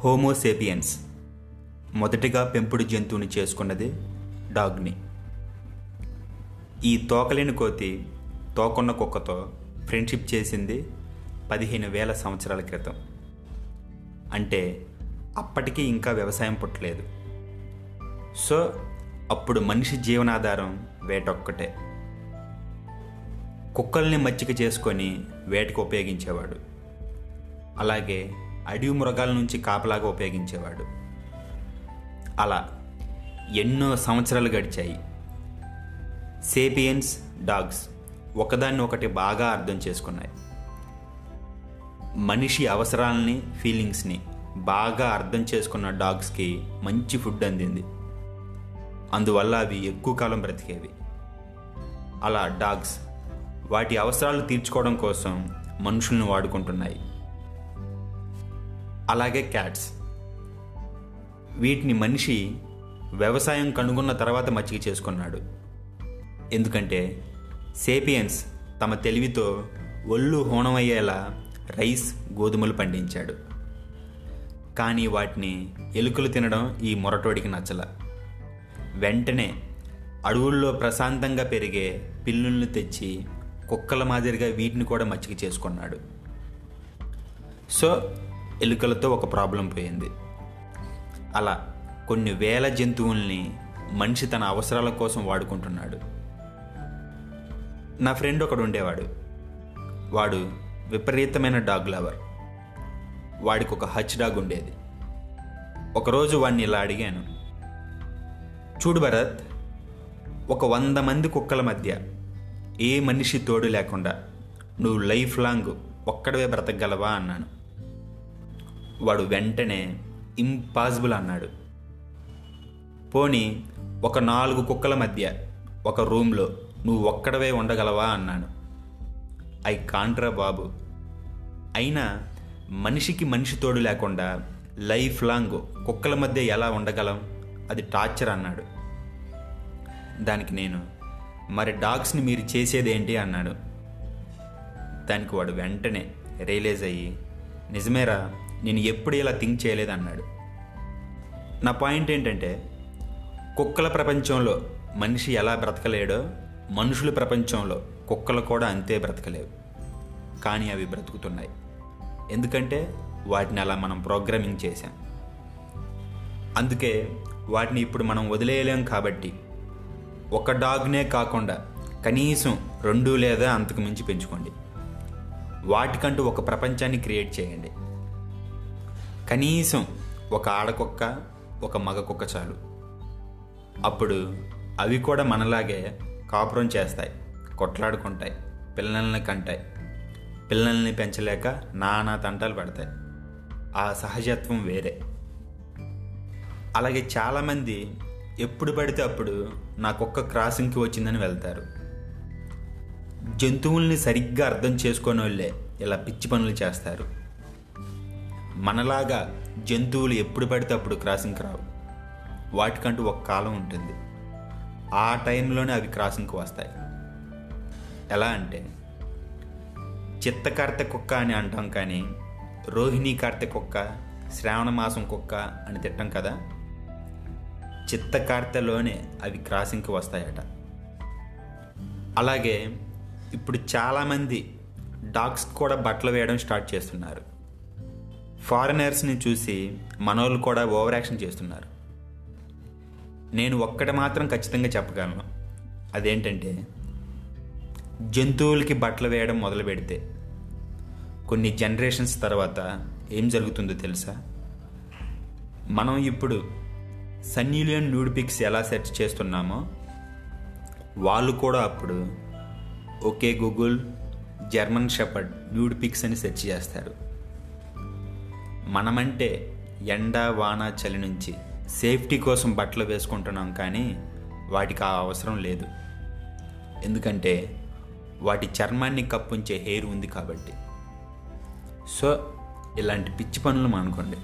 Homo sapiens మొదటిగా పెంపుడు జంతువుని చేసుకున్నది డాగ్ని. ఈ తోకలేని కోతి తోకున్న కుక్కతో ఫ్రెండ్షిప్ చేసింది పదిహేను వేల సంవత్సరాల క్రితం. అంటే అప్పటికి ఇంకా వ్యవసాయం పుట్టలేదు. సో అప్పుడు మనిషి జీవనాధారం వేటొక్కటే. కుక్కల్ని మచ్చిక చేసుకొని వేటకు ఉపయోగించేవాడు. అలాగే అడవి మృగాల నుంచి కాపలాగా ఉపయోగించేవాడు. అలా ఎన్నో సంవత్సరాలు గడిచాయి. సేపియన్స్ డాగ్స్ ఒకదాన్ని ఒకటి బాగా అర్థం చేసుకున్నాయి. మనిషి అవసరాలని ఫీలింగ్స్ని బాగా అర్థం చేసుకున్న డాగ్స్కి మంచి ఫుడ్ అందింది. అందువల్ల అవి ఎక్కువ కాలం బ్రతికేవి. అలా డాగ్స్ వాటి అవసరాలు తీర్చుకోవడం కోసం మనుషులను వాడుకుంటున్నాయి. అలాగే క్యాట్స్. వీటిని మనిషి వ్యవసాయం కనుగొన్న తర్వాత మచ్చిక చేసుకున్నాడు. ఎందుకంటే సేపియన్స్ తమ తెలివితో ఒళ్ళు హోణమయ్యేలా రైస్ గోధుమలు పండించాడు. కానీ వాటిని ఎలుకలు తినడం ఈ మొరటోడికి నచ్చల. వెంటనే అడవుల్లో ప్రశాంతంగా పెరిగే పిల్లుల్ని తెచ్చి కుక్కల మాదిరిగా వీటిని కూడా మచ్చిక చేసుకున్నాడు. సో ఎలుకలతో ఒక ప్రాబ్లం పోయింది. అలా కొన్ని వేల జంతువుల్ని మనిషి తన అవసరాల కోసం వాడుకుంటున్నాడు. నా ఫ్రెండ్ ఒకడు ఉండేవాడు. వాడు విపరీతమైన డాగ్ లవర్. వాడికి ఒక హచ్ డాగ్ ఉండేది. ఒకరోజు వాడిని ఇలా అడిగాను. చూడు భరత్ ఒక వంద మంది కుక్కల మధ్య ఏ మనిషి తోడు లేకుండా నువ్వు లైఫ్ లాంగ్ ఒక్కడవే బ్రతకగలవా? అన్నాను. వాడు వెంటనే ఇంపాసిబుల్ అన్నాడు. పోనీ ఒక నాలుగు కుక్కల మధ్య ఒక రూమ్లో నువ్వు ఒక్కడవే ఉండగలవా? అన్నాను. ఐ కాంట్రా బాబు. అయినా మనిషికి మనిషి తోడు లేకుండా లైఫ్ లాంగ్ కుక్కల మధ్య ఎలా ఉండగలం? అది టార్చర్ అన్నాడు. దానికి నేను మరి డాగ్స్ని మీరు చేసేదేంటి అన్నాడు. దానికి వాడు వెంటనే రియలైజ్ అయ్యి నిజమేరా నేను ఎప్పుడు ఇలా థింక్ చేయలేదు అన్నాడు. నా పాయింట్ ఏంటంటే కుక్కల ప్రపంచంలో మనిషి ఎలా బ్రతకలేడో మనుషుల ప్రపంచంలో కుక్కలు కూడా అంతే బ్రతకలేవు. కానీ అవి బ్రతుకుతున్నాయి. ఎందుకంటే వాటిని అలా మనం ప్రోగ్రామింగ్ చేశాం. అందుకే వాటిని ఇప్పుడు మనం వదిలేయలేం కాబట్టి ఒక డాగ్నే కాకుండా కనీసం రెండు లేదా అంతకు మించి పెంచుకోండి. వాటికంటూ ఒక ప్రపంచాన్ని క్రియేట్ చేయండి. కనీసం ఒక ఆడకుక్క ఒక మగ కుక్క చాలు. అప్పుడు అవి కూడా మనలాగే కాపురం చేస్తాయి కొట్లాడుకుంటాయి పిల్లల్ని కంటాయి. పిల్లల్ని పెంచలేక నానా తంటాలు పడతాయి. ఆ సహజత్వం వేరే. అలాగే చాలామంది ఎప్పుడు పడితే అప్పుడు నా కుక్క క్రాసింగ్కి వచ్చిందని వెళ్తారు. జంతువుల్ని సరిగ్గా అర్థం చేసుకునే వాళ్ళే ఇలా పిచ్చి పనులు చేస్తారు. మనలాగా జంతువులు ఎప్పుడు పడితే అప్పుడు క్రాసింగ్కి రావు. వాటికంటూ ఒక కాలం ఉంటుంది. ఆ టైంలోనే అవి క్రాసింగ్కి వస్తాయి. ఎలా అంటే చిత్తకార్తె కుక్క అని అంటాం కానీ రోహిణీ కార్తె కుక్క శ్రావణ మాసం కుక్క అని తిట్టాం కదా? చిత్తకార్తెలోనే అవి క్రాసింగ్కి వస్తాయట. అలాగే ఇప్పుడు చాలామంది డాగ్స్ కూడా బట్టలు వేయడం స్టార్ట్ చేస్తున్నారు. ఫారినర్స్ని చూసి మనోళ్ళు కూడా ఓవర్ యాక్షన్ చేస్తున్నారు. నేను ఒక్కటి మాత్రం ఖచ్చితంగా చెప్పగలను. అదేంటంటే జంతువులకి బట్టలు వేయడం మొదలు పెడితే కొన్ని జనరేషన్స్ తర్వాత ఏం జరుగుతుందో తెలుసా? మనం ఇప్పుడు సన్నీలియన్ న్యూడ్ పిక్స్ ఎలా సెర్చ్ చేస్తున్నామో వాళ్ళు కూడా అప్పుడు okay Google German shepherd nude pics అని సెర్చ్ చేస్తారు. మనమంటే ఎండ వాన చలి నుంచి సేఫ్టీ కోసం బట్టలు వేసుకుంటున్నాం కానీ వాటికి ఆ అవసరం లేదు. ఎందుకంటే వాటి చర్మాన్ని కప్పుంచే హెయిర్ ఉంది కాబట్టి. సో ఇలాంటి పిచ్చి పనులు అనుకోండి